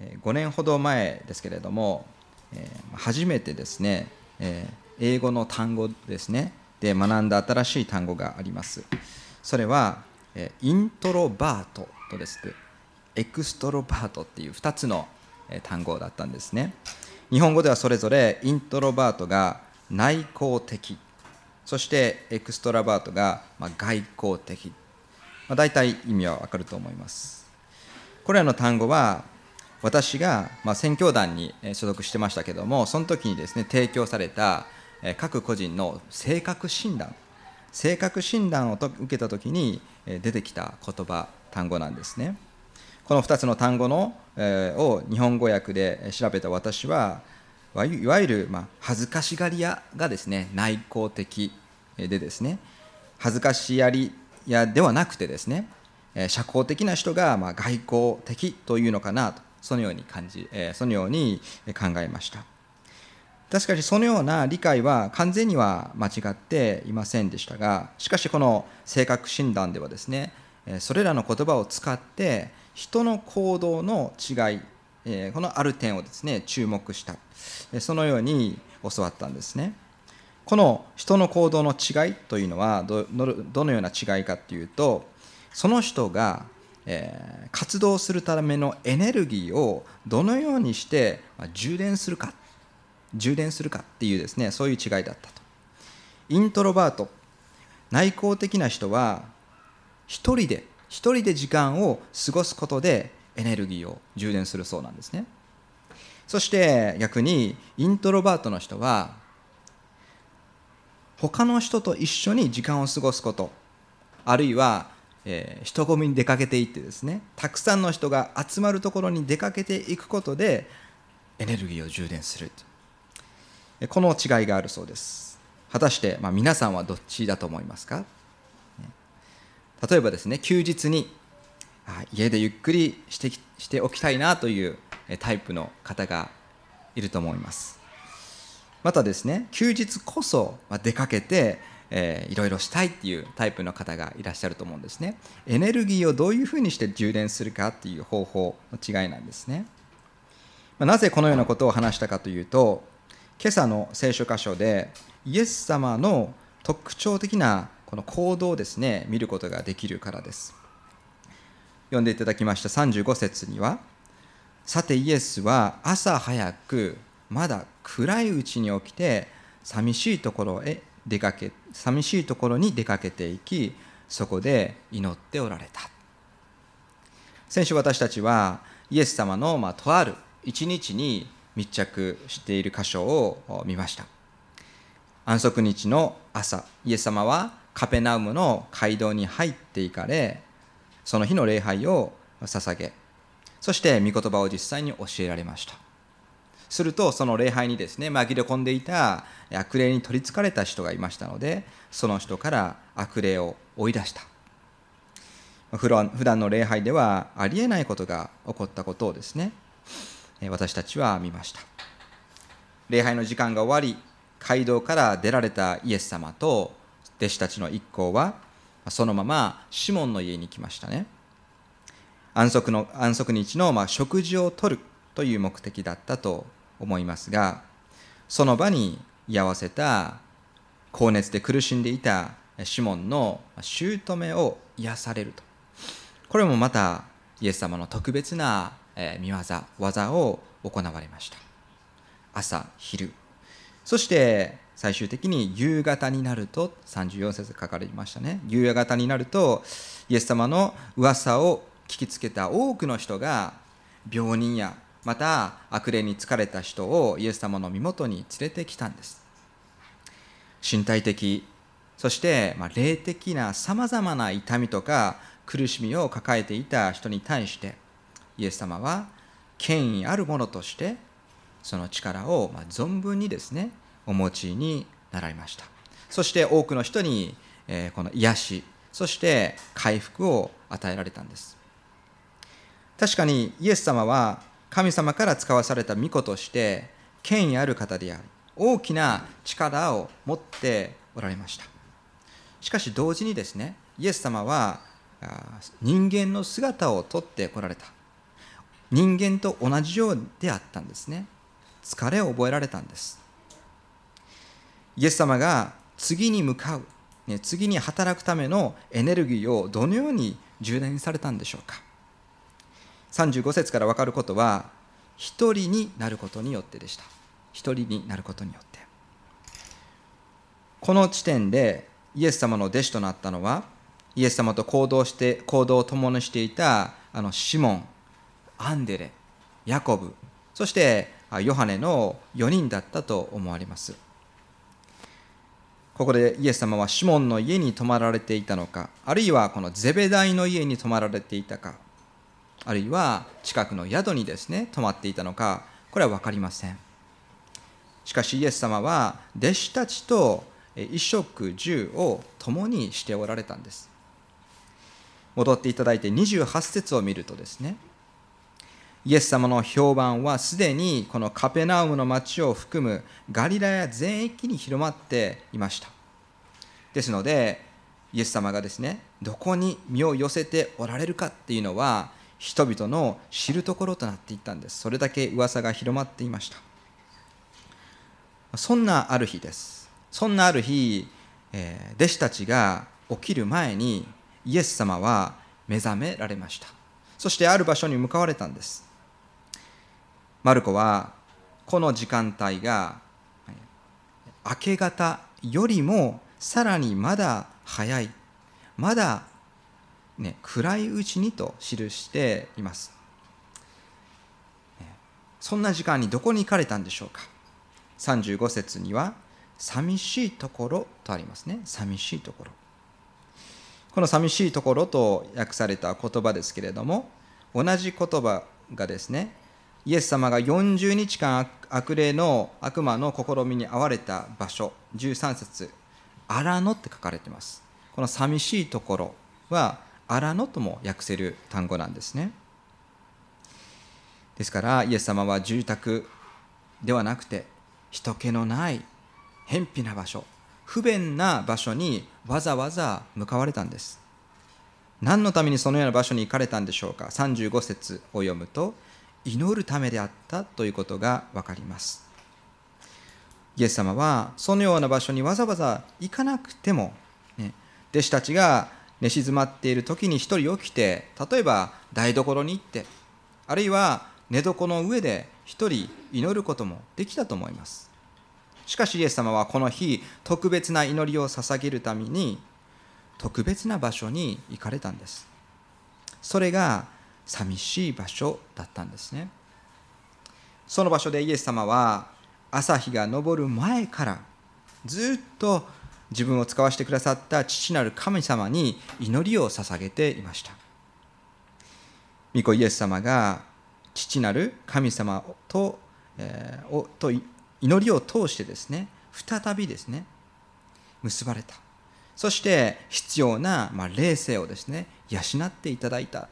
5年ほど前ですけれども初めてですね英語の単語ですねで学んだ新しい単語があります。それは introvert とです extrovert っていう2つの単語だったんですね。日本語ではそれぞれ introvert が内向的そして extrovert が外向的、まあ、大体意味はわかると思います。これらの単語は私がまあ宣教団に所属してましたけどもその時にですね提供された各個人の性格診断性格診断を受けた時に出てきた言葉単語なんですね。この2つの単語の、えを日本語訳で調べた私はいわゆる、まあ恥ずかしがり屋がですね内向的でですね恥ずかしやり屋ではなくてですね社交的な人がまあ外交的というのかなと。そのように感じえそのように考えました。確かにそのような理解は完全には間違っていませんでしたがしかしこの性格診断ではですねそれらの言葉を使って人の行動の違いこのある点をですね注目したそのように教わったんですね。この人の行動の違いというのはどのような違いかというとその人が活動するためのエネルギーをどのようにして充電するか。充電するかっていうですねそういう違いだったと。イントロバート。内向的な人は一人で一人で時間を過ごすことでエネルギーを充電するそうなんですね。そして逆にイントロバートの人は他の人と一緒に時間を過ごすことあるいは、えー、人混みに出かけていってですねたくさんの人が集まるところに出かけていくことでエネルギーを充電するこの違いがあるそうです。果たして、まあ、皆さんはどっちだと思いますか？例えばですね休日に家でゆっくりしてしておきたいなというタイプの方がいると思います。またですね休日こそ出かけて、えー、いろいろしたいっていうタイプの方がいらっしゃると思うんですね。エネルギーをどういうふうにして充電するかっていう方法の違いなんですね、まあ、なぜこのようなことを話したかというと今朝の聖書箇所でイエス様の特徴的なこの行動をですね見ることができるからです。読んでいただきました35節にはさてイエスは朝早くまだ暗いうちに起きて寂しいところへ出かけ寂しいところに出かけていきそこで祈っておられた。先週私たちはイエス様の、まあ、とある一日に密着している箇所を見ました。安息日の朝イエス様はカペナウムの街道に入っていかれその日の礼拝を捧げそして御言葉を実際に教えられました。するとその礼拝にですね紛れ込んでいた悪霊に取りつかれた人がいましたのでその人から悪霊を追い出した。普段の礼拝ではありえないことが起こったことをですね私たちは見ました。礼拝の時間が終わり街道から出られたイエス様と弟子たちの一行はそのままシモンの家に来ましたね。安息の安息日のまあ食事をとるという目的だったと思いますがその場に居合わせた高熱で苦しんでいたシモンの姑を癒されると。これもまたイエス様の特別な見業技を行われました。朝昼。そして最終的に夕方になると34節書かれましたね。夕方になるとイエス様の噂を聞きつけた多くの人が病人やまた悪霊に疲れた人をイエス様の身元に連れてきたんです。身体的そしてま霊的なさまざまな痛みとか苦しみを抱えていた人に対してイエス様は権威あるものとしてその力をま存分にですねお持ちになられました。そして多くの人にこの癒しそして回復を与えられたんです。確かにイエス様は神様から使わされた御子として権威ある方であり大きな力を持っておられました。しかし同時にですねイエス様は人間の姿をとってこられた。人間と同じようであったんですね。疲れを覚えられたんです。イエス様が次に向かう、ね、次に働くためのエネルギーをどのように充電されたんでしょうか。35節から分かることは一人になることによってでした。一人になることによって。この地点でイエス様の弟子となったのはイエス様と行動して行動を共にしていたあのシモンアンデレヤコブそしてヨハネの4人だったと思われます。ここでイエス様はシモンの家に泊まられていたのかあるいはこのゼベダイの家に泊まられていたかあるいは近くの宿にですね泊まっていたのかこれは分かりません。しかしイエス様は弟子たちと衣食住を共にしておられたんです。戻っていただいて28節を見るとですねイエス様の評判はすでにこのカペナウムの町を含むガリラヤ全域に広まっていました。ですのでイエス様がですねどこに身を寄せておられるかっていうのは人々の知るところとなっていったんです。それだけ噂が広まっていました。そんなある日です。そんなある日、えー、弟子たちが起きる前にイエス様は目覚められました。そしてある場所に向かわれたんです。マルコはこの時間帯が明け方よりもさらにまだ早い。まだ、ね、暗いうちにと記しています。そんな時間にどこに行かれたんでしょうか。35節には寂しいところとありますね。寂しいところ。この寂しいところと訳された言葉ですけれども同じ言葉がですねイエス様が40日間悪霊の悪魔の試みに遭われた場所13節荒野って書かれています。この寂しいところは荒野とも訳せる単語なんですね。ですからイエス様は住宅ではなくて人気のない偏僻な場所不便な場所にわざわざ向かわれたんです。何のためにそのような場所に行かれたんでしょうか？35節を読むと祈るためであったということが分かります。イエス様はそのような場所にわざわざ行かなくても、ね、弟子たちが寝静まっている時に一人起きて例えば台所に行ってあるいは寝床の上で一人祈ることもできたと思います。しかしイエス様はこの日特別な祈りを捧げるために特別な場所に行かれたんです。それが寂しい場所だったんですね。その場所でイエス様は朝日が昇る前からずっと自分を使わせてくださった父なる神様に祈りを捧げていました。御子イエス様が父なる神様と,、えー、と祈りを通してですね再びですね結ばれた。そして必要な、まあ、霊性をですね養っていただいた。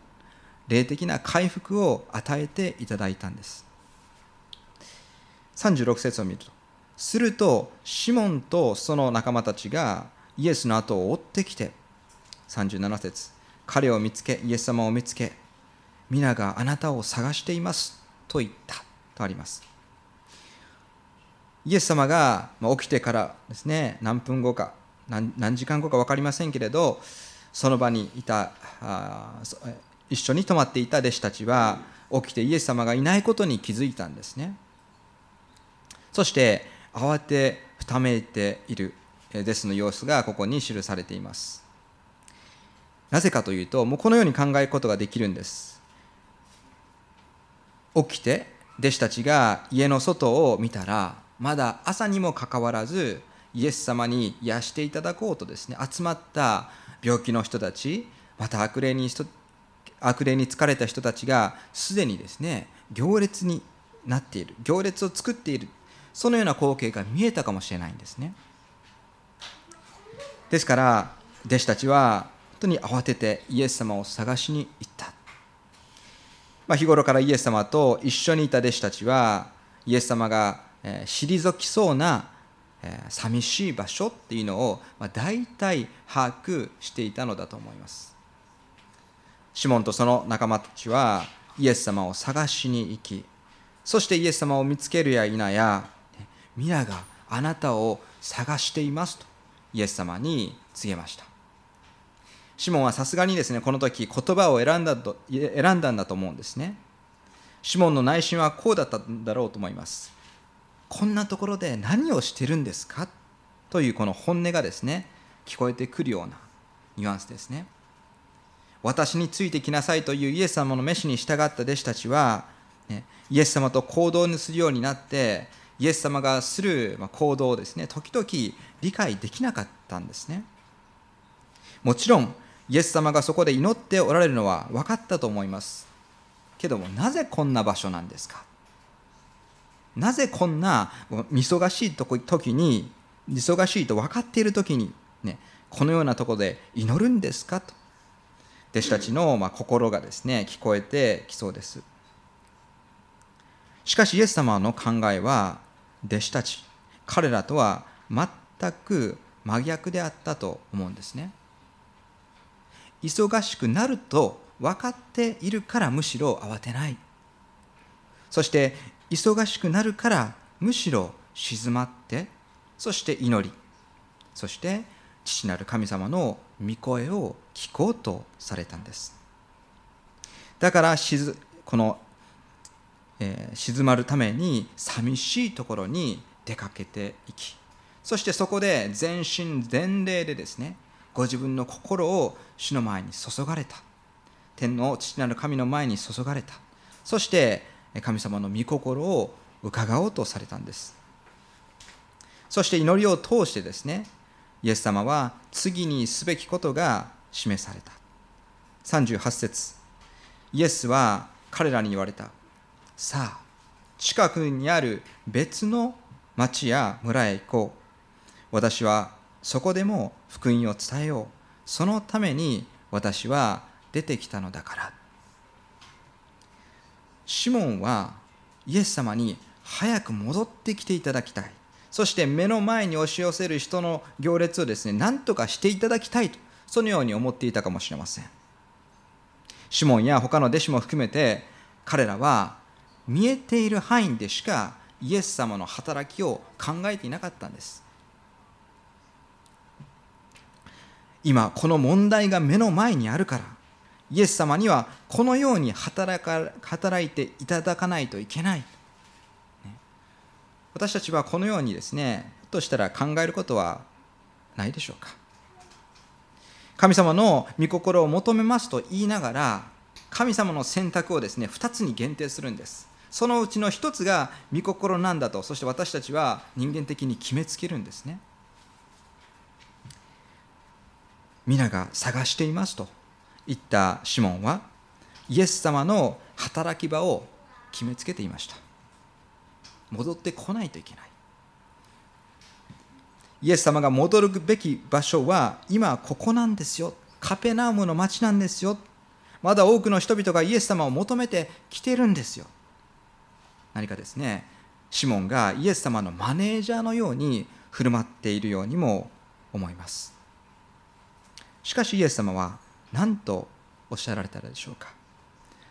霊的な回復を与えていただいたんです。36節を見るとするとシモンとその仲間たちがイエスの後を追ってきて37節彼を見つけイエス様を見つけ皆があなたを探していますと言ったとあります。イエス様が起きてからですね何分後か何時間後か分かりませんけれどその場にいた一緒に泊まっていた弟子たちは起きてイエス様がいないことに気づいたんですね。そして慌てふためいているデスの様子がここに記されています。なぜかというともうこのように考えることができるんです。起きて弟子たちが家の外を見たらまだ朝にもかかわらずイエス様に癒していただこうとですね集まった病気の人たちまた悪霊に悪霊に疲れた人たちがすでにですね行列になっている。行列を作っている。そのような光景が見えたかもしれないんですね。ですから弟子たちは本当に慌ててイエス様を探しに行った、まあ、日頃からイエス様と一緒にいた弟子たちはイエス様が退きそうな寂しい場所っていうのを大体把握していたのだと思います。シモンとその仲間たちはイエス様を探しに行きそしてイエス様を見つけるや否や皆があなたを探していますとイエス様に告げました。シモンはさすがにですねこの時言葉を選んだと選んだんだと思うんですね。シモンの内心はこうだったんだろうと思います。こんなところで何をしてるんですかというこの本音がですね聞こえてくるようなニュアンスですね。私についてきなさいというイエス様の召しに従った弟子たちは、ね、イエス様と行動にするようになってイエス様がする行動をですね。時々理解できなかったんですね。もちろんイエス様がそこで祈っておられるのは分かったと思います。けどもなぜこんな場所なんですか？なぜこんな忙しい時に忙しいと分かっている時に、ね、このようなところで祈るんですかと。弟子たちのま心がですね聞こえてきそうです。しかしイエス様の考えは弟子たち。彼らとは全く真逆であったと思うんですね。忙しくなると分かっているからむしろ慌てない。そして忙しくなるからむしろ静まってそして祈り。そして父なる神様の御声を聞こうとされたんです。だからこの、えー、静まるために寂しいところに出かけていき。そしてそこで全身全霊でですねご自分の心を主の前に注がれた。天の父なる神の前に注がれた。そして神様の御心を伺おうとされたんです。そして祈りを通してですねイエス様は次にすべきことが示された。38節。イエスは彼らに言われた。さあ近くにある別の町や村へ行こう。私はそこでも福音を伝えよう。そのために私は出てきたのだから。シモンはイエス様に早く戻ってきていただきたい。そして目の前に押し寄せる人の行列をですね何とかしていただきたいと。そのように思っていたかもしれません。シモンや他の弟子も含めて彼らは見えている範囲でしかイエス様の働きを考えていなかったんです。今この問題が目の前にあるからイエス様にはこのように働か働いていただかないといけない。私たちはこのようにですねとしたら考えることはないでしょうか。神様の御心を求めますと言いながら神様の選択をですね2つに限定するんです。そのうちの1つが御心なんだと。そして私たちは人間的に決めつけるんですね。皆が探していますと。言ったシモンはイエス様の働き場を決めつけていました。戻ってこないといけない。イエス様が戻るべき場所は今ここなんですよ。カペナウムの町なんですよ。まだ多くの人々がイエス様を求めてきてるんですよ。何かですねシモンがイエス様のマネージャーのように振る舞っているようにも思います。しかしイエス様は何とおっしゃられたでしょうか。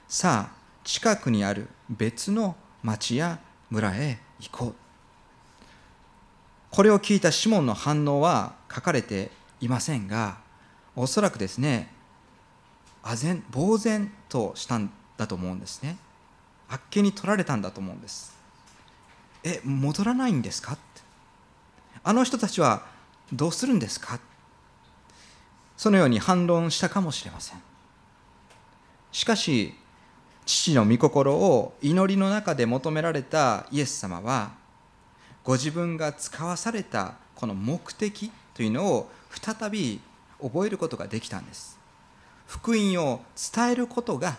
さあ近くにある別の町や村へ行こう。これを聞いたシモンの反応は書かれていませんがおそらくですね唖然呆然としたんだと思うんですね。あっけに取られたんだと思うんです。え戻らないんですか？って。あの人たちはどうするんですか？そのように反論したかもしれません。しかし父の御心を祈りの中で求められたイエス様はご自分が使わされたこの目的というのを再び覚えることができたんです。福音を伝えることが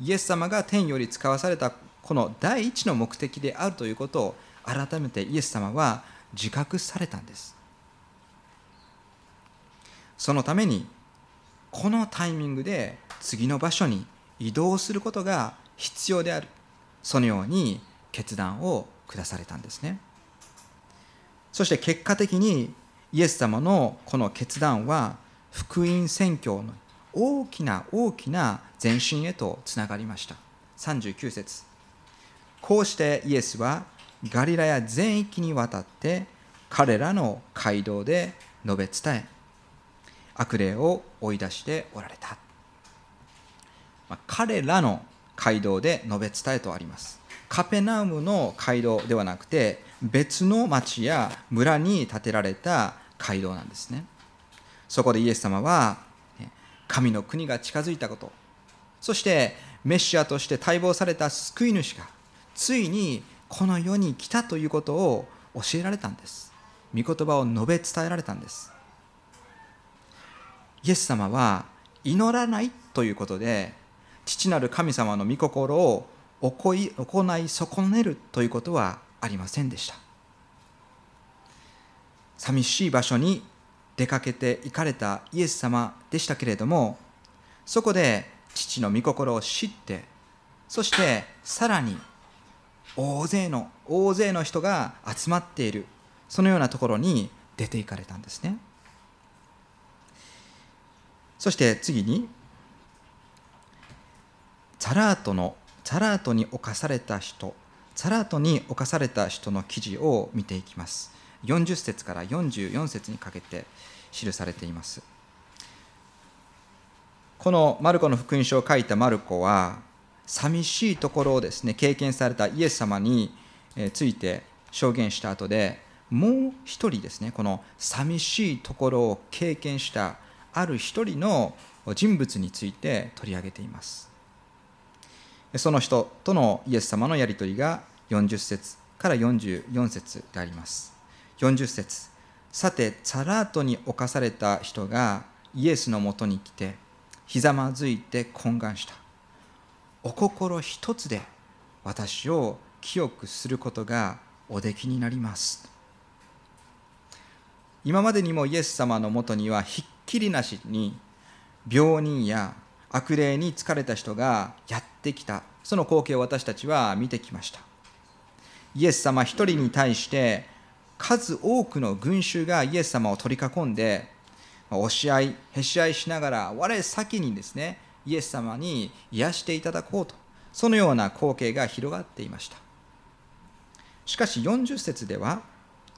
イエス様が天より使わされたこの第一の目的であるということを改めてイエス様は自覚されたんです。そのためにこのタイミングで次の場所に移動することが必要である。そのように決断を下されたんですね。そして結果的にイエス様のこの決断は福音宣教の大きな大きな前進へとつながりました。39節。こうしてイエスはガリラヤ全域にわたって彼らの街道で述べ伝え悪霊を追い出しておられた、まあ、彼らの街道で述べ伝えとあります。カペナウムの街道ではなくて別の町や村に建てられた街道なんですね。そこでイエス様は神の国が近づいたこと。そしてメシアとして待望された救い主がついにこの世に来たということを教えられたんです。御言葉を述べ伝えられたんです。イエス様は祈らないということで父なる神様の御心を行い損ねるということはありませんでした。寂しい場所に出かけて行かれたイエス様でしたけれどもそこで父の御心を知ってそしてさらに大勢の大勢の人が集まっているそのようなところに出て行かれたんですね。そして次にザラートのザラートに侵された人ザラートに侵された人の記事を見ていきます。40節から44節にかけて記されています。このマルコの福音書を書いたマルコは寂しいところをですね経験されたイエス様について証言した後でもう一人ですねこの寂しいところを経験したある一人の人物について取り上げています。その人とのイエス様のやり取りが40節から44節であります。40節。さてサラートに侵された人がイエスのもとに来てひざまずいて懇願した。お心一つで私を清くすることがおできになります。今までにもイエス様のもとにはひっきりなしに病人や悪霊に疲れた人がやってきた。その光景を私たちは見てきました。イエス様一人に対して数多くの群衆がイエス様を取り囲んで押し合いへし合いしながら我先にですねイエス様に癒していただこうとそのような光景が広がっていました。しかし40節では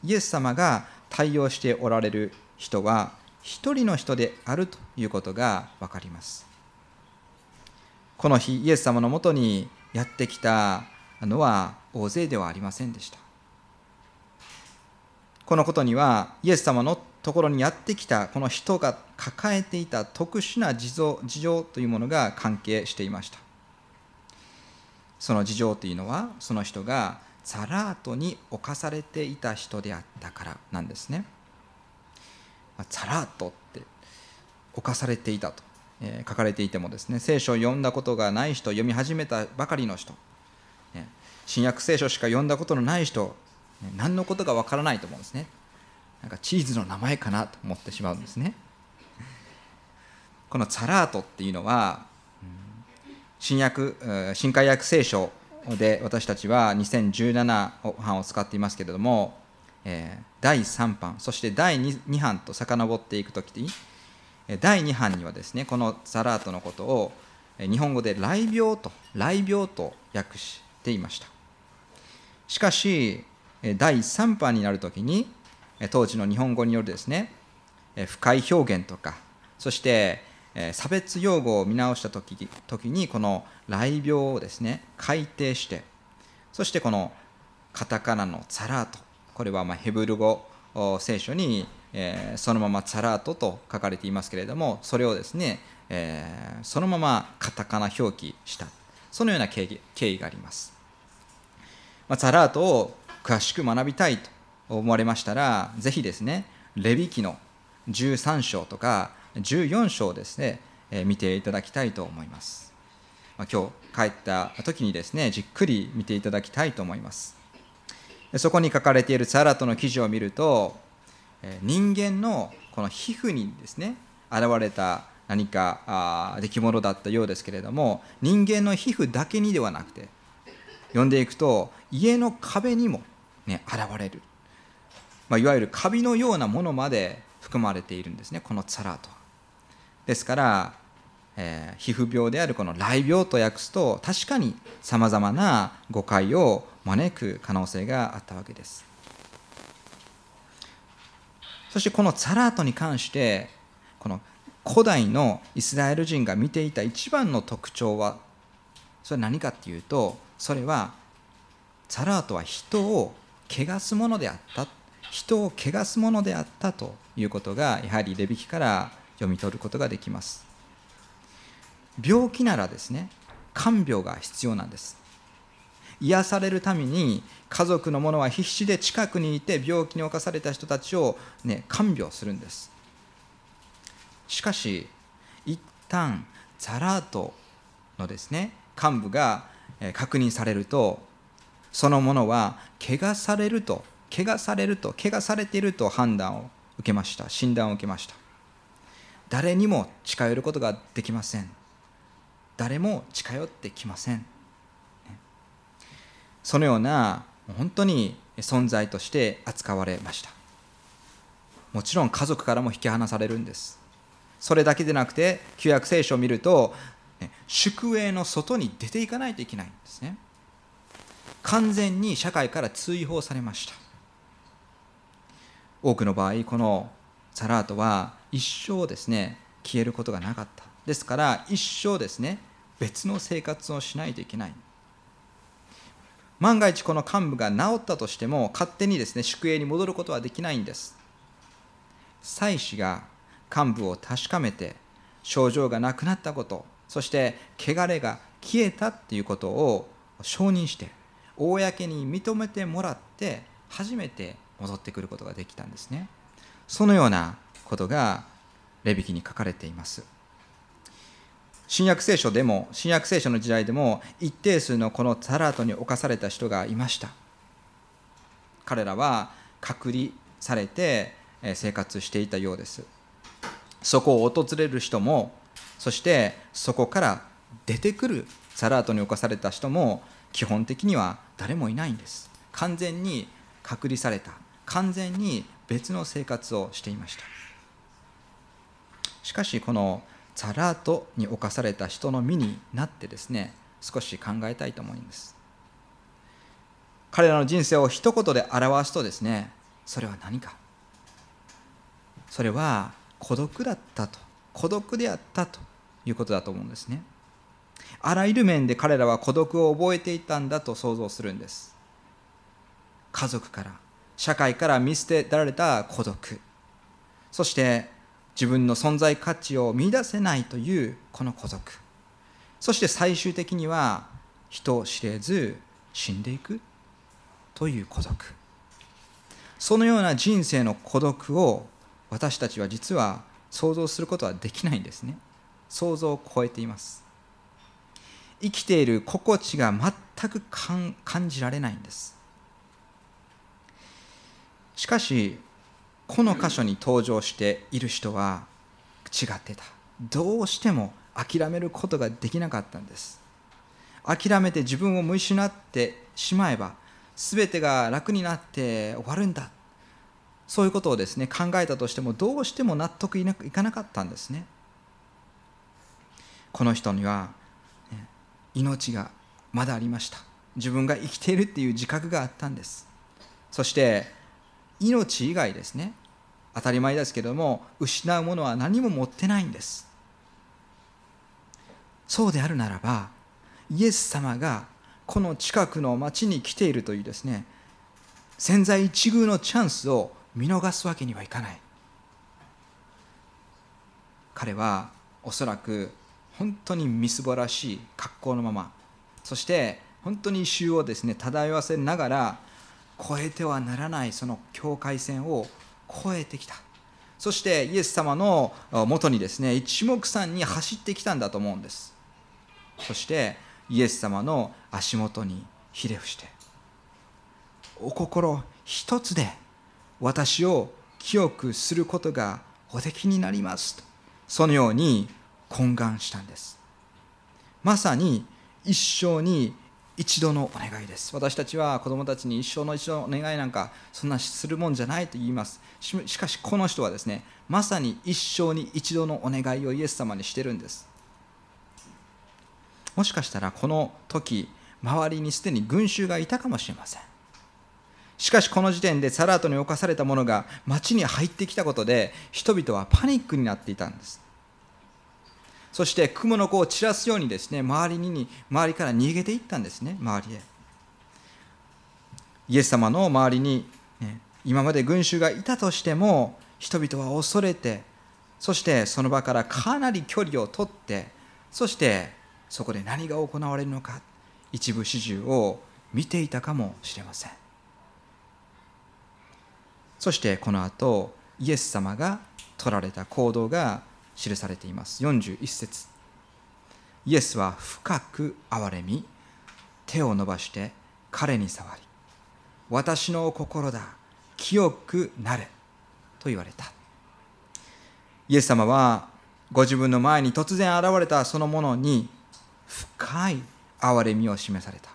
イエス様が対応しておられる人は一人の人であるということが分かります。この日イエス様のもとにやってきたのは大勢ではありませんでした。このことにはイエス様のところにやってきたこの人が抱えていた特殊な事情事情というものが関係していました。その事情というのはその人がザラートに侵されていた人であったからなんですね。ザラートって侵されていたと、書かれていてもですね聖書を読んだことがない人読み始めたばかりの人、新約聖書しか読んだことのない人何のことかわからないと思うんですね。なんかチーズの名前かなと思ってしまうんですね。このザラートっていうのは新約新海約聖書で私たちは2017版を使っていますけれども、え第3版そして第 2, 2版と遡っていくときに第2版にはですねこのザラートのことを日本語で雷病と雷病と訳していました。しかし第3版になるときに当時の日本語によるですね深い表現とかそして差別用語を見直した時時にこの雷病をですね改定してそしてこのカタカナのツァラートこれはまヘブル語聖書に、そのままツァラートと書かれていますけれどもそれをですね、そのままカタカナ表記した。そのような経緯があります、まあ、ツァラートを詳しく学びたいと思われましたらぜひですねレビ記の13章とか14章ですね、え見ていただきたいと思います、ま、今日帰った時にですねじっくり見ていただきたいと思います。そこに書かれているサラトの記事を見ると人間のこの皮膚にですね現れた何かあ出来物だったようですけれども人間の皮膚だけにではなくて読んでいくと家の壁にも、ね、現れる、まあ、いわゆるカビのようなものまで含まれているんですねこのツラートですからえー、皮膚病であるこの雷病と訳すと確かにさまざまな誤解を招く可能性があったわけです。そしてこのザラートに関してこの古代のイスラエル人が見ていた一番の特徴はそれは何かっていうとそれはザラートは人を汚すものであった。人を汚すものであったということがやはりレビキから読み取ることができます。病気ならですね看病が必要なんです。癒されるために家族の者は必死で近くにいて病気に侵された人たちを、ね、看病するんです。しかし一旦ザラートのですね幹部が確認されるとそのものは怪我されると怪我されると怪我されていると判断を受けました。診断を受けました。誰にも近寄ることができません。誰も近寄ってきません。そのような本当に存在として扱われました。もちろん家族からも引き離されるんです。それだけでなくて旧約聖書を見ると宿営の外に出ていかないといけないんですね。完全に社会から追放されました。多くの場合このサラートは一生ですね消えることがなかった。ですから一生ですね別の生活をしないといけない。万が一この幹部が治ったとしても勝手にですね宿営に戻ることはできないんです。妻子が幹部を確かめて症状がなくなったことそして汚れが消えたっていうことを承認して公に認めてもらって初めて戻ってくることができたんですね。そのようなことがレビキに書かれています。新約聖書でも新約聖書の時代でも一定数のこのザラートに侵された人がいました。彼らは隔離されて生活していたようです。そこを訪れる人もそしてそこから出てくるザラートに侵された人も基本的には誰もいないんです。完全に隔離された。完全に別の生活をしていました。しかしこのザラートに侵された人の身になってですね少し考えたいと思います。彼らの人生を一言で表すとですねそれは何か。それは孤独だったと。孤独であったということだと思うんですね。あらゆる面で彼らは孤独を覚えていたんだと想像するんです。家族から社会から見捨てられた孤独。そして自分の存在価値を見出せないというこの孤独。そして最終的には人を知れず死んでいくという孤独。そのような人生の孤独を私たちは実は想像することはできないんですね。想像を超えています。生きている心地が全く感じられないんです。しかしこの箇所に登場している人は違ってた。どうしても諦めることができなかったんです。諦めて自分を見失ってしまえば全てが楽になって終わるんだ。そういうことをですね考えたとしてもどうしても納得いかなかったんですね。この人には命がまだありました。自分が生きているっていう自覚があったんです。そして命以外ですね。当たり前ですけども失うものは何も持ってないんです。そうであるならばイエス様がこの近くの町に来ているというですね千載一遇のチャンスを見逃すわけにはいかない。彼はおそらく本当にみすぼらしい格好のまま。そして本当に異臭をですね漂わせながら越えてはならないその境界線を超えてきた。そしてイエス様のもとにですね一目散に走ってきたんだと思うんです。そしてイエス様の足元にひれ伏してお心一つで私を清くすることがおできになりますと。そのように懇願したんです。まさに一生に一度のお願いです。私たちは子供たちに一生の一度のお願いなんかそんなするもんじゃないと言います。しかしこの人はですねまさに一生に一度のお願いをイエス様にしてるんです。もしかしたらこの時周りにすでに群衆がいたかもしれません。しかしこの時点でサラートに侵された者が町に入ってきたことで人々はパニックになっていたんです。そして雲の子を散らすようにですね周りに周りから逃げていったんですね周りへ。イエス様の周りに、ね、今まで群衆がいたとしても人々は恐れてそしてその場からかなり距離を取ってそしてそこで何が行われるのか一部始終を見ていたかもしれません。そしてこの後イエス様が取られた行動が記されています。41節。イエスは深く憐れみ手を伸ばして彼に触り私の心だ清くなれと言われた。イエス様はご自分の前に突然現れたそのものに深い憐れみを示された。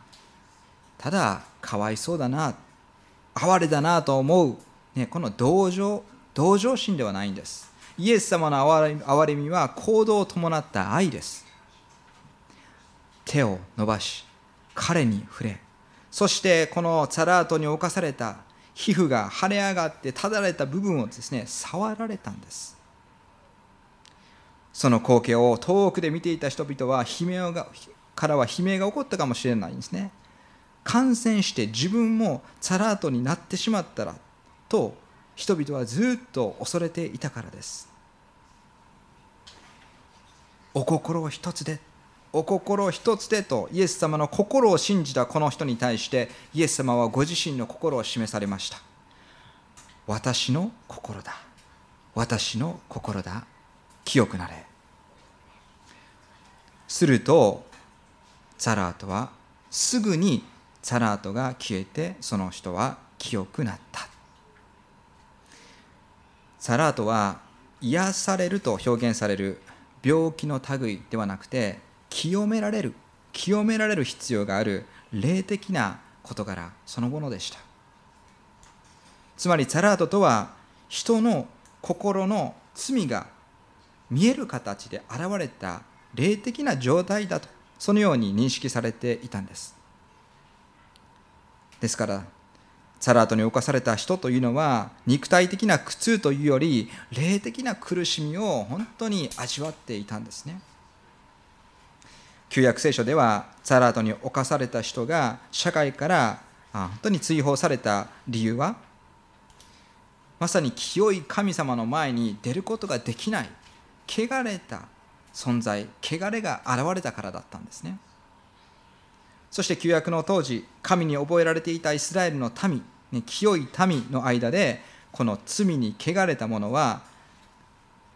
ただかわいそうだな哀れだなと思うね、この同情、同情心ではないんです。イエス様の憐れみは行動を伴った愛です。手を伸ばし、彼に触れ、そしてこのサラートに侵された皮膚が腫れ上がってただれた部分をですね、触られたんです。その光景を遠くで見ていた人々は悲鳴がからは悲鳴が起こったかもしれないんですね。感染して自分もサラートになってしまったらと人々はずっと恐れていたからです。お心を一つでお心一つでとイエス様の心を信じたこの人に対してイエス様はご自身の心を示されました。私の心だ。私の心だ。清くなれ。するとザラートはすぐにザラートが消えてその人は清くなった。サラートは癒されると表現される病気の類ではなくて清められる清められる必要がある霊的な事柄そのものでした。つまりサラートとは人の心の罪が見える形で現れた霊的な状態だとそのように認識されていたんです。ですからサラートに侵された人というのは肉体的な苦痛というより霊的な苦しみを本当に味わっていたんですね。旧約聖書ではサラートに侵された人が社会から本当に追放された理由はまさに清い神様の前に出ることができない汚れた存在汚れが現れたからだったんですね。そして旧約の当時神に覚えられていたイスラエルの民ね、清い民の間でこの罪に汚れた者は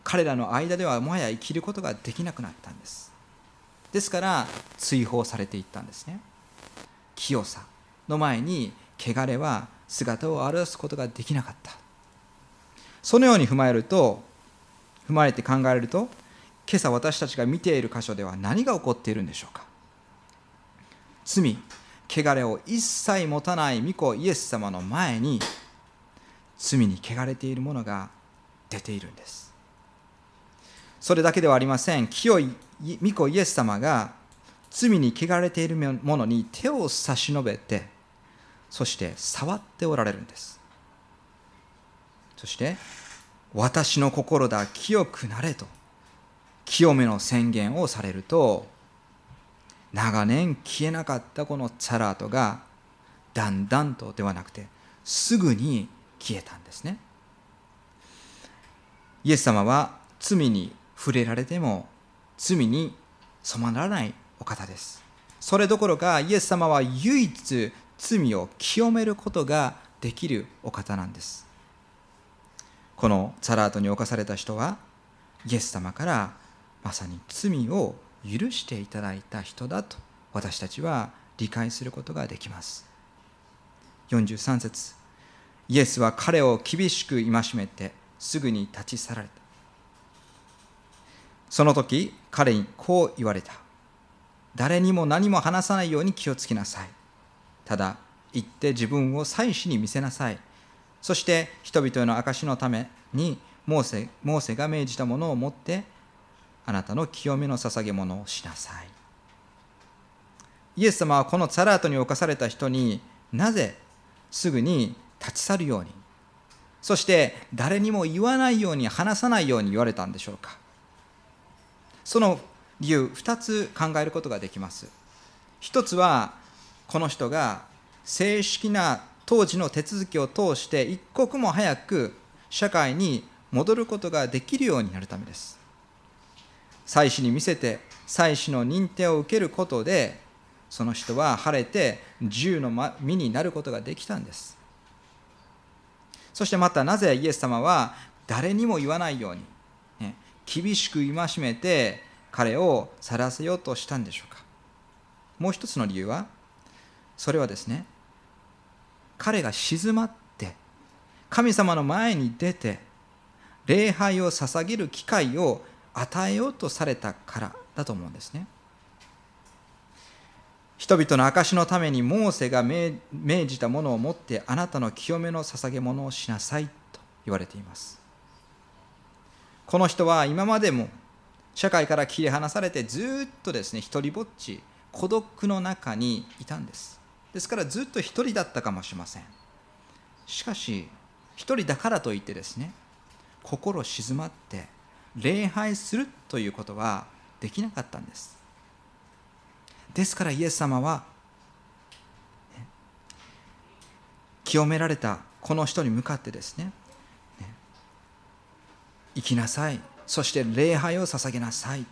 彼らの間ではもはや生きることができなくなったんです。ですから追放されていったんですね。清さの前に汚れは姿を現すことができなかった。そのように踏まえると踏まえて考えると今朝私たちが見ている箇所では何が起こっているんでしょうか。罪汚れを一切持たない御子イエス様の前に罪に汚れているものが出ているんです。それだけではありません。清い御子イエス様が罪に汚れているものに手を差し伸べてそして触っておられるんです。そして私の心だ清くなれと清めの宣言をされると長年消えなかったこのチャラートがだんだんとではなくてすぐに消えたんですね。イエス様は罪に触れられても罪に染まらないお方です。それどころかイエス様は唯一罪を清めることができるお方なんです。このチャラートに侵された人はイエス様からまさに罪を許していただいた人だと私たちは理解することができます。43節。イエスは彼を厳しく戒めてすぐに立ち去られた。その時彼にこう言われた。誰にも何も話さないように気をつけなさい。ただ行って自分を祭司に見せなさい。そして人々への証のためにモーセモーセが命じたものを持ってあなたの清めの捧げ物をしなさい。イエス様はこのツァラートに侵された人になぜすぐに立ち去るように？そして誰にも言わないように話さないように言われたんでしょうか？その理由2つ考えることができます。一つはこの人が正式な当時の手続きを通して一刻も早く社会に戻ることができるようになるためです。祭司に見せて祭司の認定を受けることでその人は晴れて自由の身になることができたんです。そしてまたなぜイエス様は誰にも言わないように、ね、厳しく戒めて彼を去らせようとしたんでしょうか。もう一つの理由はそれはですね彼が静まって神様の前に出て礼拝を捧げる機会を与えようとされたからだと思うんですね。人々の証のためにモーセが命じたものを持ってあなたの清めの捧げ物をしなさいと言われています。この人は今までも社会から切り離されてずっとですね一人ぼっち孤独の中にいたんです。ですからずっと一人だったかもしれません。しかし一人だからといってですね心静まって礼拝するということはできなかったんです。ですからイエス様は清められたこの人に向かってですね生きなさい。そして礼拝を捧げなさい。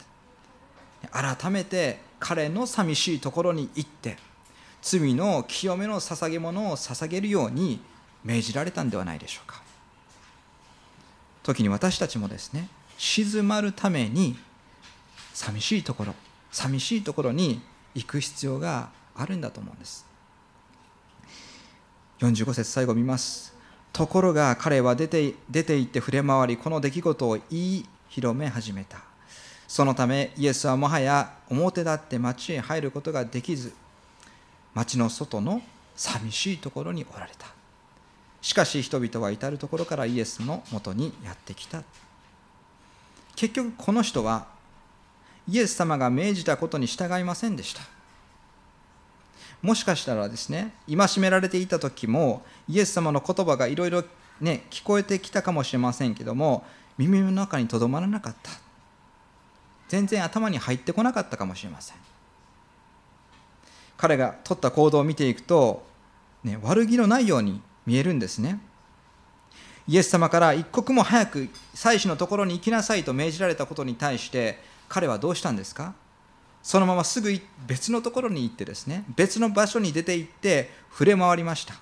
改めて彼の寂しいところに行って罪の清めの捧げ物を捧げるように命じられたんではないでしょうか。時に私たちもですね静まるために寂しいところ寂しいところに行く必要があるんだと思うんです。45節最後見ます。ところが彼は出て出て行って触れ回りこの出来事を言い広め始めた。そのためイエスはもはや表立って町へ入ることができず町の外の寂しいところにおられた。しかし人々は至る所からイエスのもとにやってきた。結局この人はイエス様が命じたことに従いませんでした。もしかしたらですね戒められていた時もイエス様の言葉がいろいろね聞こえてきたかもしれませんけども耳の中にとどまらなかった。全然頭に入ってこなかったかもしれません。彼が取った行動を見ていくと、ね、悪気のないように見えるんですね。イエス様から一刻も早く祭司のところに行きなさいと命じられたことに対して彼はどうしたんですか？そのまますぐ別のところに行ってですね別の場所に出て行って触れ回りました。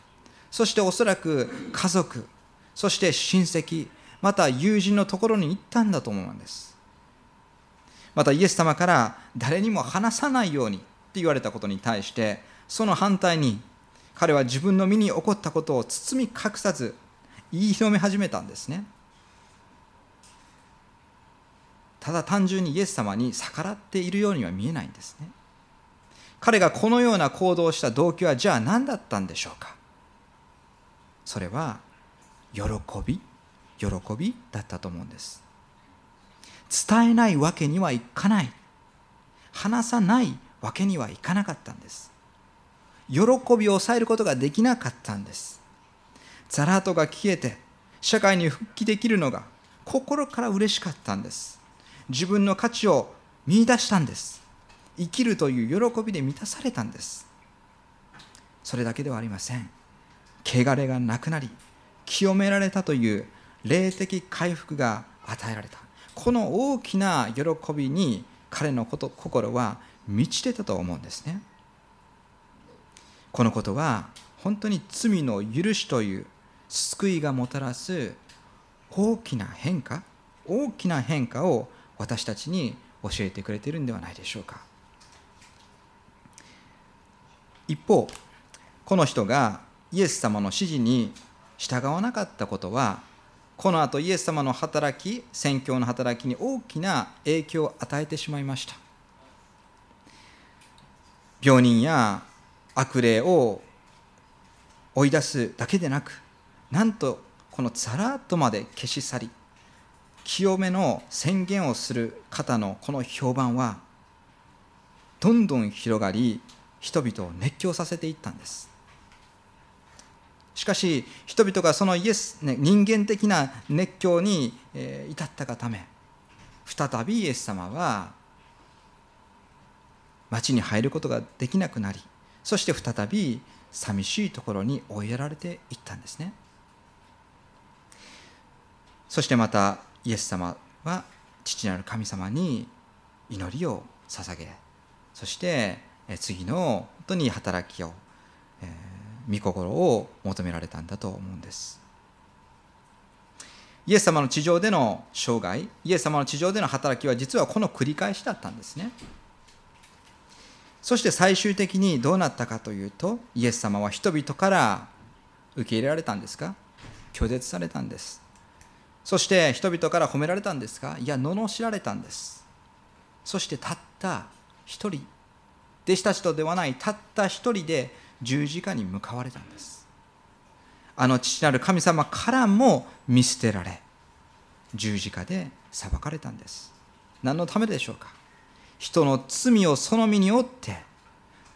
そしておそらく家族そして親戚また友人のところに行ったんだと思うんです。またイエス様から誰にも話さないようにって言われたことに対してその反対に彼は自分の身に起こったことを包み隠さず言い広め始めたんですね。ただ単純にイエス様に逆らっているようには見えないんですね。彼がこのような行動をした動機はじゃあ何だったんでしょうか。それは喜び喜びだったと思うんです。伝えないわけにはいかない。話さないわけにはいかなかったんです。喜びを抑えることができなかったんです。ザラートが消えて社会に復帰できるのが心から嬉しかったんです。自分の価値を見出したんです。生きるという喜びで満たされたんです。それだけではありません。汚れがなくなり清められたという霊的回復が与えられた。この大きな喜びに彼のこと心は満ちてたと思うんですね。このことは本当に罪の許しという救いがもたらす大きな変化大きな変化を私たちに教えてくれているんではないでしょうか。一方この人がイエス様の指示に従わなかったことはこの後イエス様の働き宣教の働きに大きな影響を与えてしまいました。病人や悪霊を追い出すだけでなくなんとこのザラッとまで消し去り清めの宣言をする方のこの評判はどんどん広がり人々を熱狂させていったんです。しかし人々がそのイエス、ね、人間的な熱狂に、え、至ったがため再びイエス様は町に入ることができなくなりそして再び寂しいところに追いやられていったんですね。そしてまたイエス様は父なる神様に祈りを捧げそして次の本当に働きを、えー、御心を求められたんだと思うんです。イエス様の地上での生涯イエス様の地上での働きは実はこの繰り返しだったんですね。そして最終的にどうなったかというとイエス様は人々から受け入れられたんですか？拒絶されたんです。そして人々から褒められたんですか？いや罵られたんです。そしてたった一人弟子たちとではないたった一人で十字架に向かわれたんです。あの父なる神様からも見捨てられ十字架で裁かれたんです。何のためでしょうか？人の罪をその身に負って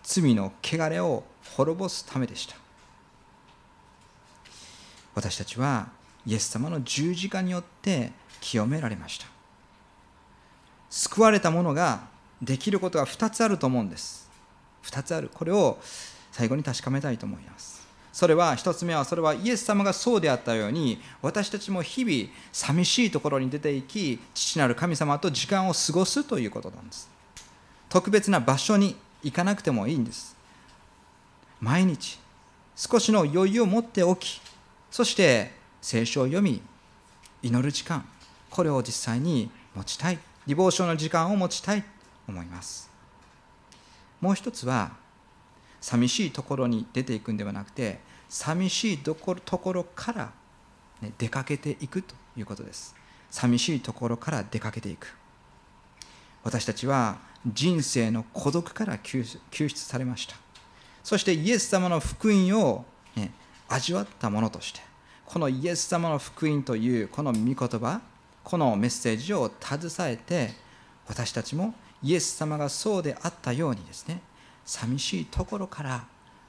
罪の汚れを滅ぼすためでした。私たちはイエス様の十字架によって清められました。救われた者ができることが2つあると思うんです。2つある。これを最後に確かめたいと思います。それは1つ目はそれはイエス様がそうであったように私たちも日々寂しいところに出て行き父なる神様と時間を過ごすということなんです。特別な場所に行かなくてもいいんです。毎日少しの余裕を持っておきそして聖書を読み祈る時間これを実際に持ちたいリボーションの時間を持ちたいと思います。もう一つは寂しいところに出ていくんではなくて寂しいところから、ね、出かけていくということです。寂しいところから出かけていく。私たちは人生の孤独から救出されました。そしてイエス様の福音を、ね、味わったものとしてこのイエス様の福音というこの御言葉このメッセージを携えて私たちもイエス様がそうであったようにですね寂しいところから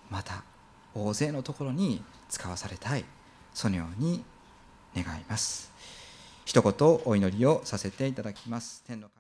また大勢のところに使わされたいそのように願います。一言お祈りをさせていただきます。